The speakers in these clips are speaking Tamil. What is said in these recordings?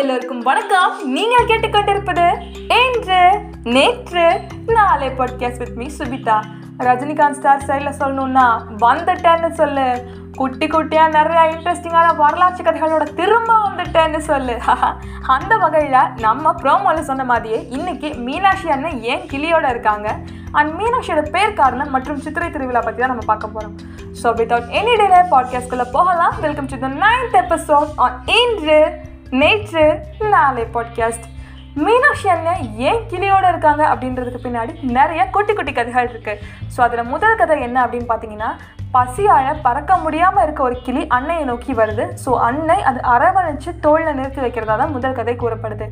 எல்லோருக்கும் வணக்கம். நீங்கள் கேட்டுக்கொண்டிருப்பது இன்று நேற்று நாளை podcast with me Subitha. Rajinikanth star சைடில் சொல்லணும்னா வந்துட்டேன்னு சொல்லு. குட்டி குட்டியாக நிறைய இன்ட்ரெஸ்டிங்கான வரலாற்று கதைகளோட திரும்ப வந்துட்டேன்னு சொல்லு. அந்த வகையில் நம்ம ப்ரோமோவில் சொன்ன மாதிரியே இன்னைக்கு மீனாட்சி அண்ணன் ஏன் கிளியோட இருக்காங்க? அண்ட் மீனாட்சியோட பேர் காரணம் மற்றும் சித்திரை திருவிழா பற்றி தான் நம்ம பார்க்க போகிறோம் ஸோ வித்வுட் எனி டே பாட்காஸ்ட்குள்ளே போகலாம். Welcome to the ninth episode on இன்று நேற்று நாளை பாட்காஸ்ட் மீனாட்சி அண்ணன் ஏன் கிளியோட இருக்காங்க அப்படின்றதுக்கு பின்னாடி நிறைய குட்டி குட்டி கதைகள் இருக்கு. ஸோ அதில் முதல் கதை என்ன அப்படின்னு பார்த்தீங்கன்னா பசியால் பறக்க முடியாமல் இருக்க ஒரு கிளி அன்னையை நோக்கி வருது. ஸோ அன்னை அது அரவணைச்சு தோளில் நிறுத்தி வைக்கிறதா தான் முதல் கதை கூறப்படுது.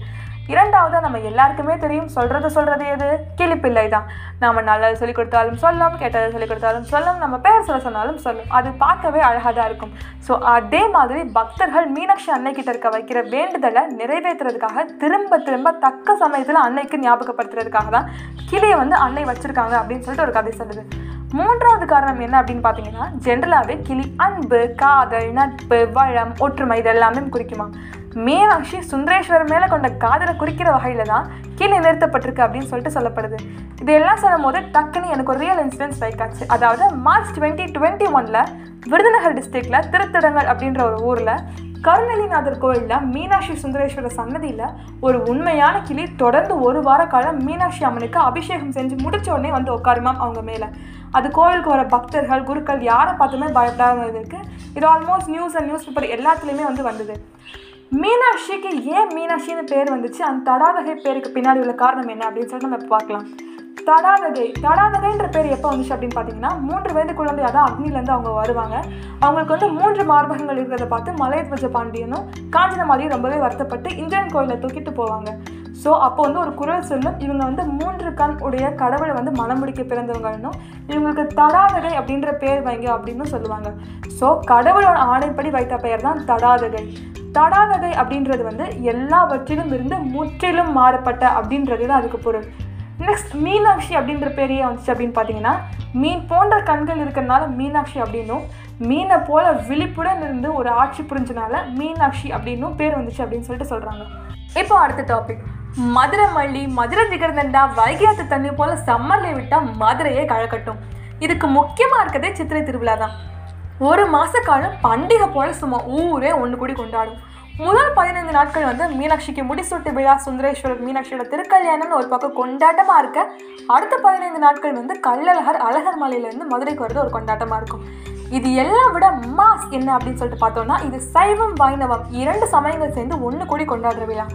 இரண்டாவது நம்ம எல்லாருக்குமே தெரியும் சொல்கிறது சொல்கிறது எது? கிளிப்பிள்ளை தான் நம்ம நல்லது சொல்லிக் கொடுத்தாலும் சொல்லும் கெட்டது சொல்லிக் கொடுத்தாலும் சொல்லும் நம்ம பேர் சொல்ல சொன்னாலும் சொல்லும் அது பார்க்கவே அழகாக தான் இருக்கும். ஸோ அதே மாதிரி பக்தர்கள் மீனாட்சி அன்னைக்கிட்ட இருக்க வைக்கிற வேண்டுதலை நிறைவேற்றுறதுக்காக திரும்ப திரும்ப தக்க சமயத்தில் அன்னைக்கு ஞாபகப்படுத்துறதுக்காக தான் கிளியை வந்து அன்னை வச்சிருக்காங்க அப்படின்னு சொல்லிட்டு ஒரு கதை சொல்லுது. மூன்றாவது காரணம் என்ன அப்படின்னு பார்த்தீங்கன்னா ஜென்ரலாகவே கிளி அன்பு காதல் நட்பு வளம் ஒற்றுமை இது எல்லாமே குறிக்குமா? மீனாட்சி சுந்தரேஸ்வரர் மேலே கொண்ட காதலை குறிக்கிற வகையில் தான் கீழே நிறுத்தப்பட்டிருக்கு அப்படின்னு சொல்லிட்டு சொல்லப்படுது. இதெல்லாம் சொல்லும் போது டக்குன்னு எனக்கு ஒரு ரியல் இன்சிடென்ட் ஸ்ட்ரைக் ஆச்சு. அதாவது மார்ச் டுவெண்ட்டி டுவெண்ட்டி ஒனில் விருதுநகர் டிஸ்ட்ரிக்டில் திருத்தடங்கள் அப்படின்ற ஒரு ஊரில் கருணலிநாதர் கோயிலில் மீனாட்சி சுந்தரேஸ்வரர் சன்னதியில் ஒரு உண்மையான கிளி தொடர்ந்து ஒரு வார காலம் மீனாட்சி அம்மனுக்கு அபிஷேகம் செஞ்சு முடிச்ச உடனே வந்து உட்காருமாம் அவங்க மேலே. அது கோவிலுக்கு வர பக்தர்கள் குருக்கள் யாரை பார்த்துமே பயப்படாமல் இருக்குது இது almost news and newspaper எல்லாத்துலேயுமே வந்து வந்தது. மீனாட்சிக்கு ஏன் மீனாட்சின்னு பேர் வந்துச்சு? அந்த தடாதகை பேருக்கு பின்னாடி உள்ள காரணம் என்ன அப்படின்னு சொல்லிட்டு நம்ம பார்க்கலாம். தடாதகை தடாதகைன்ற பேர் எப்போ வந்துச்சு அப்படின்னு பார்த்தீங்கன்னா மூன்று வயது குழந்தை அதான் அக்னிலேருந்து அவங்க வருவாங்க. அவங்களுக்கு வந்து மூன்று மார்பகங்கள் இருக்கிறத பார்த்து மலையத்வஜ பாண்டியனும் காஞ்சனமாலியும் ரொம்பவே வருத்தப்பட்டு இந்தியன் கோயிலை தூக்கிட்டு போவாங்க. ஸோ அப்போ வந்து ஒரு குரல் சொல்லும் இவங்க வந்து மூன்று கண் உடைய கடவுளை வந்து மனம் முடிக்க பிறந்தவங்கன்னும் இவங்களுக்கு தடாதகை அப்படின்ற பேர் வைங்க அப்படின்னு சொல்லுவாங்க. ஸோ கடவுளோட ஆணைப்படி வைத்த பெயர் தான் தடாதகை தடாதகை அப்படின்றது வந்து எல்லாவற்றிலும் இருந்து முற்றிலும் மாறுபட்ட அப்படின்றது தான் அதுக்கு பொருள். நெக்ஸ்ட் மீனாட்சி அப்படின்ற பேரையே வந்துச்சு அப்படின்னு பார்த்தீங்கன்னா மீன் போன்ற கண்கள் இருக்கிறனால மீனாட்சி அப்படின்னும் மீனை போல விழிப்புடன் இருந்து ஒரு ஆட்சி புரிஞ்சனால மீனாட்சி அப்படின்னும் பேர் வந்துச்சு அப்படின்னு சொல்லிட்டு சொல்கிறாங்க இப்போ அடுத்த டாபிக் மதுரை மல்லி மதுரை ஜிகர்தண்டா வைகையாத்து தண்ணி போல சம்மர்ல விட்டால் மதுரையே கழக்கட்டும் இதுக்கு முக்கியமாக இருக்கிறதே சித்திரை திருவிழா தான் ஒரு மாத காலம் பண்டிகை போல சும்மா ஊரே ஒன்று கூடி கொண்டாடும். முதல் பதினைந்து நாட்கள் வந்து மீனாட்சிக்கு முடிசூட்டு விழா சுந்தரேஸ்வரர் மீனாட்சியோட திருக்கல்யாணம்னு ஒரு பக்கம் கொண்டாட்டமாக இருக்க. அடுத்த பதினைந்து நாட்கள் வந்து கள்ளழகர் அழகர் மலையிலேருந்து மதுரைக்கு வரது ஒரு கொண்டாட்டமாக இருக்கும். இது எல்லாம் விட மாஸ் என்ன அப்படின்னு சொல்லிட்டு பார்த்தோம்னா இது சைவம் வைணவம் இரண்டு சமயங்கள் சேர்ந்து ஒன்று கூடி கொண்டாடுற விழா.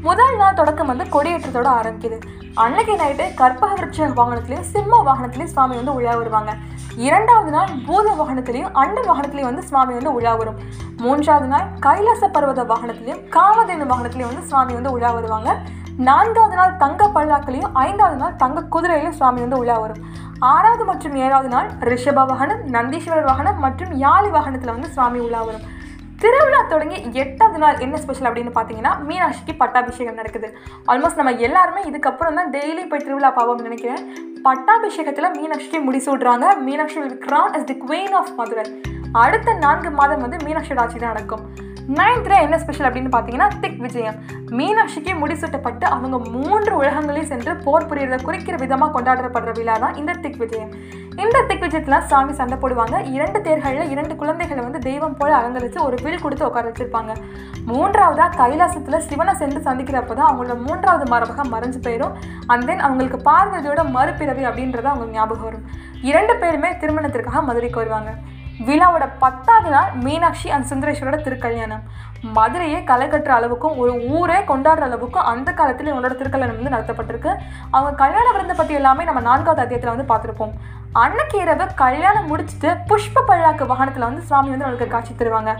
முதல் நாள் தொடக்கம் வந்து கொடியேற்றத்தோட ஆரம்பிக்குது. அன்னைக்கு நைட்டு கற்பக விருட்ச வாகனத்திலையும் சிம்ம வாகனத்திலையும் சுவாமி வந்து உலா வருவாங்க. இரண்டாவது நாள் பூத வாகனத்திலையும் அண்ட வாகனத்திலையும் வந்து சுவாமி வந்து உலா வரும். மூன்றாவது நாள் கைலாச பர்வத வாகனத்திலையும் காமதேனு வாகனத்திலையும் வந்து சுவாமி வந்து உலா வருவாங்க. நான்காவது நாள் தங்க பல்லாக்கிலையும் ஐந்தாவது நாள் தங்க குதிரையிலையும் சுவாமி வந்து உலா வரும். ஆறாவது மற்றும் ஏழாவது நாள் ரிஷப வாகனம் நந்தீஸ்வரர் வாகனம் மற்றும் யாழி வாகனத்தில் வந்து சுவாமி உலா வரும். திருவிழா தொடங்கி எட்டாவது நாள் என்ன ஸ்பெஷல் அப்படின்னு பார்த்தீங்கன்னா மீனாட்சிக்கு பட்டாபிஷேகம் நடக்குது. ஆல்மோஸ்ட் நம்ம எல்லாருமே இதுக்கப்புறம் தான் டெய்லி போய் திருவிழா பார்ப்போம்னு நினைக்கிறேன். பட்டாபிஷேகத்தில் மீனாட்சிக்கு முடிசூடுறாங்க. Meenakshi will crown is the queen of Madurai அடுத்த நான்கு மாதம் வந்து மீனாட்சியோட ஆட்சி தான் நடக்கும். நைன்த்ல என்ன ஸ்பெஷல் அப்படின்னு பார்த்தீங்கன்னா திக் விஜயம். மீனாட்சிக்கு முடிசூட்டப்பட்டு அவங்க மூன்று உலகங்களையும் சென்று போர் புரியறதை குறிக்கிற விதமாக கொண்டாடப்படுற விழா தான் இந்த திக் விஜயம். இந்த திக் விஜயத்தில் சாமி சண்டை போடுவாங்க. இரண்டு தேர்களில் இரண்டு குழந்தைகளை வந்து தெய்வம் போல அலங்கரித்து ஒரு வில் கொடுத்து உட்கார வச்சிருப்பாங்க. மூன்றாவதாக கைலாசத்தில் சிவனை சென்று சந்திக்கிறப்ப தான் அவங்களோட மூன்றாவது மரபகம் மறைஞ்சு போயிடும் அண்ட் தென் அவங்களுக்கு பார்வதியோட மறுபிறவி அப்படின்றத அவங்களுக்கு ஞாபகம் வரும். இரண்டு பேருமே திருமணத்திற்காக மதுரைக்கு வருவாங்க. விழாவோட பத்தாவது நாள் மீனாட்சி அண்ட் சுந்தரேஸ்வரோட திருக்கல்யாணம். மதுரையே களை கட்டுற அளவுக்கும் ஒரு ஊரே கொண்டாடுற அளவுக்கும் அந்த காலத்தில் இவங்களோட திருக்கல்யாணம் வந்து நடத்தப்பட்டிருக்கு. அவங்க கல்யாண விருந்தை பற்றி எல்லாமே நம்ம நான்காவது அத்தியத்தில் வந்து பார்த்துருப்போம். அன்னைக்கு இரவு கல்யாணம் முடிச்சுட்டு புஷ்ப பல்லாக்கு வாகனத்தில் வந்து சுவாமி வந்து அவங்களுக்கு காட்சி தருவாங்க.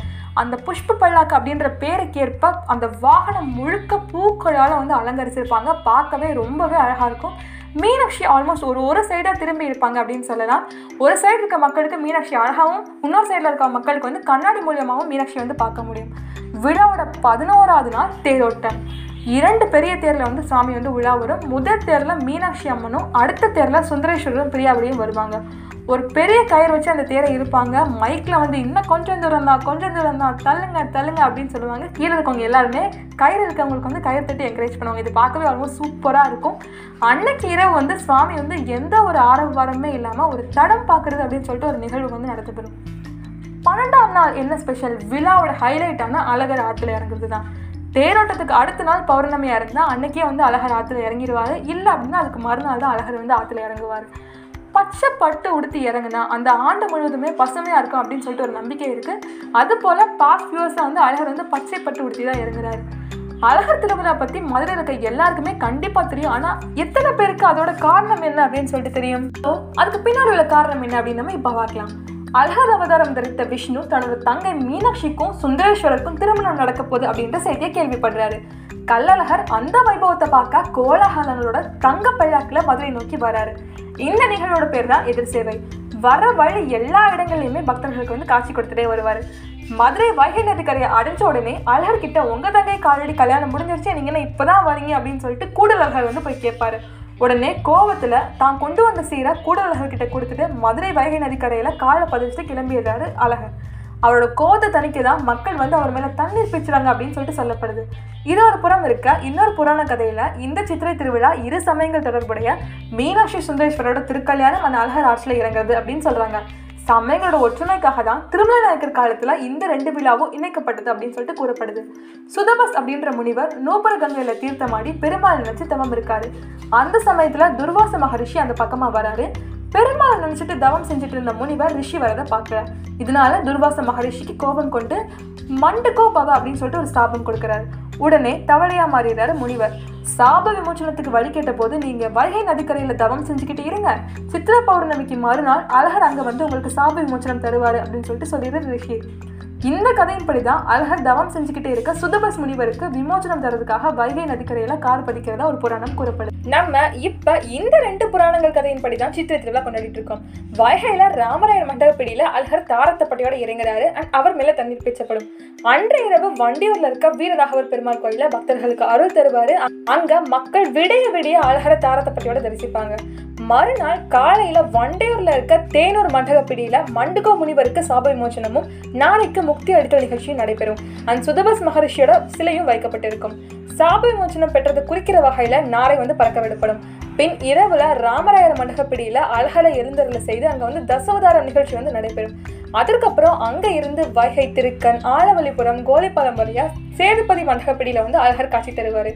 அந்த புஷ்ப பல்லாக்கு அப்படின்ற பேருக்கு ஏற்ப அந்த வாகனம் முழுக்க பூக்களால் வந்து அலங்கரிச்சிருப்பாங்க. பார்க்கவே ரொம்பவே அழகாக இருக்கும். மீனாட்சி ஆல்மோஸ்ட் ஒரு ஒரு சைடாக திரும்பி இருப்பாங்க அப்படின்னு சொல்லலாம். ஒரு சைடு இருக்க மக்களுக்கு மீனாட்சி அழகாகவும் இன்னொரு சைடில் இருக்க மக்களுக்கு வந்து கண்ணாடி மூலியமாகவும் மீனாட்சி வந்து பார்க்க முடியும். விழாவோட பதினோராவது நாள் தேரோட்டம். இரண்டு பெரிய தேரில் வந்து சாமி வந்து உலா வரும். முதல் தேரில் மீனாட்சி அம்மனும் அடுத்த தேரில் சுந்தரேஸ்வரரும் பிரியாவளியும் வருவாங்க. ஒரு பெரிய கயிறு வச்சு அந்த தேரை இருப்பாங்க மைக்கில் வந்து இன்னும் கொஞ்சம் தூரம் தான் கொஞ்சம் தூரம் தான் தள்ளுங்க தள்ளுங்க அப்படின்னு சொல்லுவாங்க. கீழே இருக்கவங்க எல்லாருமே கயிறு இருக்கவங்களுக்கு வந்து கயிறு தட்டி என்கரேஜ் பண்ணுவாங்க. இது பார்க்கவே ஆல்மோஸ்ட் சூப்பராக இருக்கும். அன்னைக்கு இரவு வந்து சுவாமி வந்து எந்த ஒரு ஆரவாரமே இல்லாமல் ஒரு தடம் பார்க்குறது அப்படின்னு சொல்லிட்டு ஒரு நிகழ்வு வந்து நடத்தப்படும். பன்னெண்டாம் நாள் என்ன ஸ்பெஷல் விழாவோட ஹைலைட்டான அழகர் ஆற்றுல இறங்குறது தான். தேரோட்டத்துக்கு அடுத்த நாள் பௌர்ணமியாக இருந்தால் அன்னைக்கே வந்து அழகர் ஆற்றுல இறங்கிடுவார். இல்லை அப்படின்னா அதுக்கு மறுநாள் தான் அழகர் வந்து ஆற்றுல இறங்குவார். பச்சை பட்டு உடுத்தி இறங்குனா அந்த ஆண்டு முழுவதுமே பசுமையாக இருக்கும் அப்படின்னு சொல்லிட்டு ஒரு நம்பிக்கை இருக்குது அது போல் பாஸ்ட் வந்து அழகர் வந்து பச்சை பட்டு உடுத்தி தான் இறங்குறாரு. அழகர் திருவிழா பற்றி மதுரையில் இருக்க எல்லாருக்குமே கண்டிப்பாக தெரியும். ஆனால் எத்தனை பேருக்கு அதோட காரணம் என்ன அப்படின்னு சொல்லிட்டு தெரியும்? ஸோ அதுக்கு பின்னாடி உள்ள காரணம் என்ன அப்படின்னு நம்ம இப்போ பார்க்கலாம். அழகர் அவதாரம் தரித்த விஷ்ணு தனது தங்கை மீனாட்சிக்கும் சுந்தரேஸ்வரருக்கும் திருமணம் நடக்க போகுது அப்படின்ற செய்தியை கேள்விப்படுறாரு. கள்ளழகர் அந்த வைபவத்தை பார்க்க கோலாகலங்களோட தங்க பல்லாக்கில் மதுரை நோக்கி வராரு. இந்த நிகழ்வோட பேர் தான் எதிர் சேவை. வர வழி எல்லா இடங்கள்லையுமே பக்தர்களுக்கு வந்து காட்சி கொடுத்துட்டே வருவார். மதுரை வைகை நதிக்கரையை அடைஞ்ச உடனே அழகர் கிட்ட உங்க தங்கை காலடி கல்யாணம் முடிஞ்சிருச்சு நீங்க என்ன இப்பதான் வரீங்க? அப்படின்னு சொல்லிட்டு கூடலழகர் வந்து போய் கேட்பாரு. உடனே கோவத்துல தான் கொண்டு வந்த சீரை கூடலழகர் கிட்ட கொடுத்துட்டு மதுரை வைகை நதிக்கரையில காலை பதிச்சுட்டு கிளம்பிடுறாரு அழகர். அவரோட கோதை தணிக்க தான் மக்கள் வந்து அவர் மேலே தண்ணீர் பிச்சுறாங்க அப்படின்னு சொல்லிட்டு சொல்லப்படுது. இது ஒரு புறம் இருக்க இன்னொரு புராண கதையில் இந்த சித்திரை திருவிழா இரு சமயங்கள் தொடர்புடைய மீனாட்சி சுந்தரேஸ்வரோட திருக்கல்யாணம் அந்த அழகர் ஆற்றில் இறங்குறது அப்படின்னு சொல்கிறாங்க சமயங்களோட ஒற்றுமைக்காக தான் திருமலை நாயக்கர் காலத்தில் இந்த ரெண்டு விழாவும் இணைக்கப்பட்டது அப்படின்னு சொல்லிட்டு கூறப்படுது. சுதபஸ் அப்படின்ற முனிவர் நூபுர கங்கையில் தீர்த்தமாடி பெருமாள் நினைச்சு தவம் இருக்காரு. அந்த சமயத்தில் துர்வாச மகரிஷி அந்த பக்கமாக வராரு. பெருமாள் நினைச்சிட்டு தவம் செஞ்சுட்டு இருந்த முனிவர் ரிஷி வரதை பார்க்கல இதனால துர்வாச மகரிஷிக்கு கோபம் கொண்டு மண்டுக்கோ பவ அப்படின்னு சொல்லிட்டு ஒரு சாபம் கொடுக்குறாரு. உடனே தவளையா மாறிடுறாரு முனிவர். சாப விமோச்சனத்துக்கு வழி கேட்ட போது நீங்க வைகை நதிக்கரையில தவம் செஞ்சுக்கிட்டு இருங்க. சித்திர பௌர்ணமிக்கு மறுநாள் அழகர் அங்க வந்து உங்களுக்கு சாப விமோச்சனம் தருவாரு அப்படின்னு சொல்லிட்டு சொல்லிடுறாரு ரிஷி. இந்த கதையின்படி தான் அழகர் தவம் செஞ்சுக்கிட்டே இருக்க சுதபஸ் முனிவருக்கு விமோச்சனம் தரதுக்காக வைகை நதிக்கரையில கார் பதிக்கிறதா ஒரு புராணம் கூறப்படுது. நம்ம இப்ப இந்த ரெண்டு புராணங்கள் கதையின்படி தான் சித்திரை திருவிழா கொண்டாடிட்டு இருக்கோம். வைகையில ராமராயர் மண்டபப்பிடியில அழகர் தாரத்தப்பட்டியோட இறங்குறாரு அண்ட் அவர் மேல தண்ணீர் பேச்சப்படும். அன்றைய இரவு வண்டியூர்ல இருக்க வீரராகவர் பெருமாள் கோயில பக்தர்களுக்கு அருள் தருவாரு. அங்க மக்கள் விடிய விடிய அழகரை தாரத்தப்பட்டியோட தரிசிப்பாங்க. மறுநாள் காலையில வண்டையூர்ல இருக்க தேனூர் மண்டகப்பிடியில மண்டுகோ முனிவருக்கு சாப விமோச்சனமும் நாளைக்கு முக்தி அடித்தல் நிகழ்ச்சியும் நடைபெறும். அண்ட் சுதபஸ் மகரிஷியோட சிலையும் வைக்கப்பட்டிருக்கும். சாப விமோச்சனம் பெற்றது குறிக்கிற வகையில நாரை வந்து பறக்க விடப்படும். பின் இரவுல ராமராயர் மண்டகப்பிடியில அழகலை எழுந்தருள செய்து அங்க வந்து தசவதாரம் நிகழ்ச்சி வந்து நடைபெறும். அதற்கப்புறம் அங்க இருந்து வைகை திருக்கன் ஆலவழிபுரம் கோலிப்பாலம் வழியா சேதுபதி மண்டகப்பிடியில் வந்து அழகர் காட்சி தருவார்.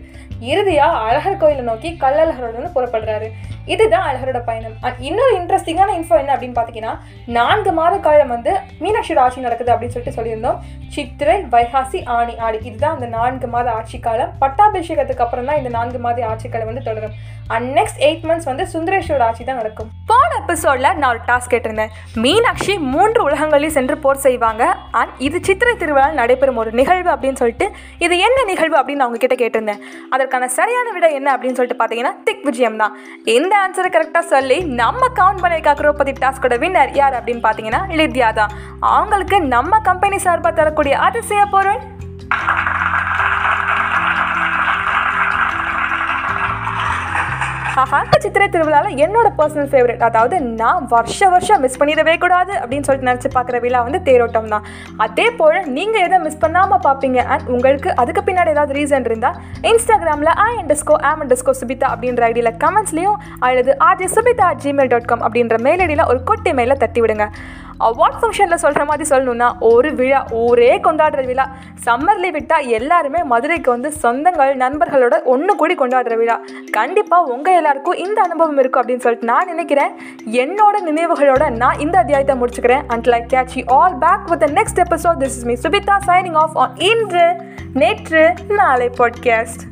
இறுதியாக அழகர் கோயிலை நோக்கி கள்ளழகரோட வந்து புறப்படுறாரு. இதுதான் அழகரோட பயணம். அண்ட் இன்னொரு இன்ட்ரெஸ்டிங்கான இன்ஃபோ என்ன அப்படின்னு பார்த்தீங்கன்னா நான்கு மாத காலம் வந்து மீனாட்சியோட ஆட்சி நடக்குது அப்படின்னு சொல்லிட்டு சொல்லியிருந்தோம். சித்திரை வைகாசி ஆணி ஆடி. இதுதான் அந்த நான்கு மாத ஆட்சி காலம். பட்டாபிஷேகத்துக்கு அப்புறம் தான் இந்த நான்கு மாத ஆட்சி காலம் வந்து தொடரும். அண்ட் நெக்ஸ்ட் எயிட் மந்த்ஸ் வந்து சுந்தரேஸ்வரோட ஆட்சி தான் நடக்கும். போன எபிசோட்ல நான் ஒரு டாஸ்க் கேட்டிருந்தேன். மீனாட்சி மூன்று உலகங்களில் சென்று போர் செய்வாங்க. அண்ட் இது சித்திரை திருவிழா நடைபெறும் ஒரு நிகழ்வு அப்படின்னு சொல்லிட்டு இது என்ன நிகழ்வு அப்படின்னு அவங்க கிட்ட கேட்டிருந்தேன். அதற்கான சரியான விட என்ன அப்படின்னு சொல்லிட்டு பார்த்தீங்கன்னா திக் விஜயம் தான். இந்த ஆன்சரை கரெக்டாக சொல்லி நம்ம கவுண்ட் பண்ணியிருக்க குரோபதி டாஸ்கோட வின்னர் யார் அப்படின்னு பார்த்தீங்கன்னா லித்யா தான். அவங்களுக்கு நம்ம கம்பெனி சார்பாக தரக்கூடிய அதிசய பொருள்? ஆஹா சித்திரை திருவிழாவில் என்னோட பர்சனல் ஃபேவரட் அதாவது நான் வருஷ வருஷம் மிஸ் பண்ணிடவே கூடாது அப்படின்னு சொல்லிட்டு நினச்சி பார்க்குற விழா வந்து தேரோட்டம் தான். அதே போல் நீங்கள் எதை மிஸ் பண்ணாமல் பார்ப்பீங்க? அண்ட் உங்களுக்கு அதுக்கு பின்னாடி ஏதாவது ரீசன் இருந்தால் இன்ஸ்டாகிராமில் ஐ அண்டர்ஸ்கோ ஆம் அண்டர்ஸ்கோ சுபிதா அப்படின்ற ஐடியில் கமெண்ட்ஸ்லேயும் அல்லது RG Subitha at Gmail dot com அப்படின்ற மெயில் ஐடியில் ஒரு குட்டி மெயிலில் தட்டி விடுங்க அவார்ட் ஃபங்க்ஷனில் சொல்கிற மாதிரி சொல்லணும்னா ஒரு விழா ஊரே கொண்டாடுற விழா. சம்மர் லீவ் விட்டால் எல்லாருமே மதுரைக்கு வந்து சொந்தங்கள் நண்பர்களோட ஒன்று கூடி கொண்டாடுற விழா. கண்டிப்பாக உங்கள் எல்லாருக்கும் இந்த அனுபவம் இருக்கும் அப்படின்னு சொல்லிட்டு நான் நினைக்கிறேன். என்னோட நினைவுகளோட நான் இந்த அத்தியாயத்தை முடிச்சுக்கிறேன். And like catch you all back with next episode this is me Subitha signing off on இன்று நேற்று நாளை பாட்காஸ்ட்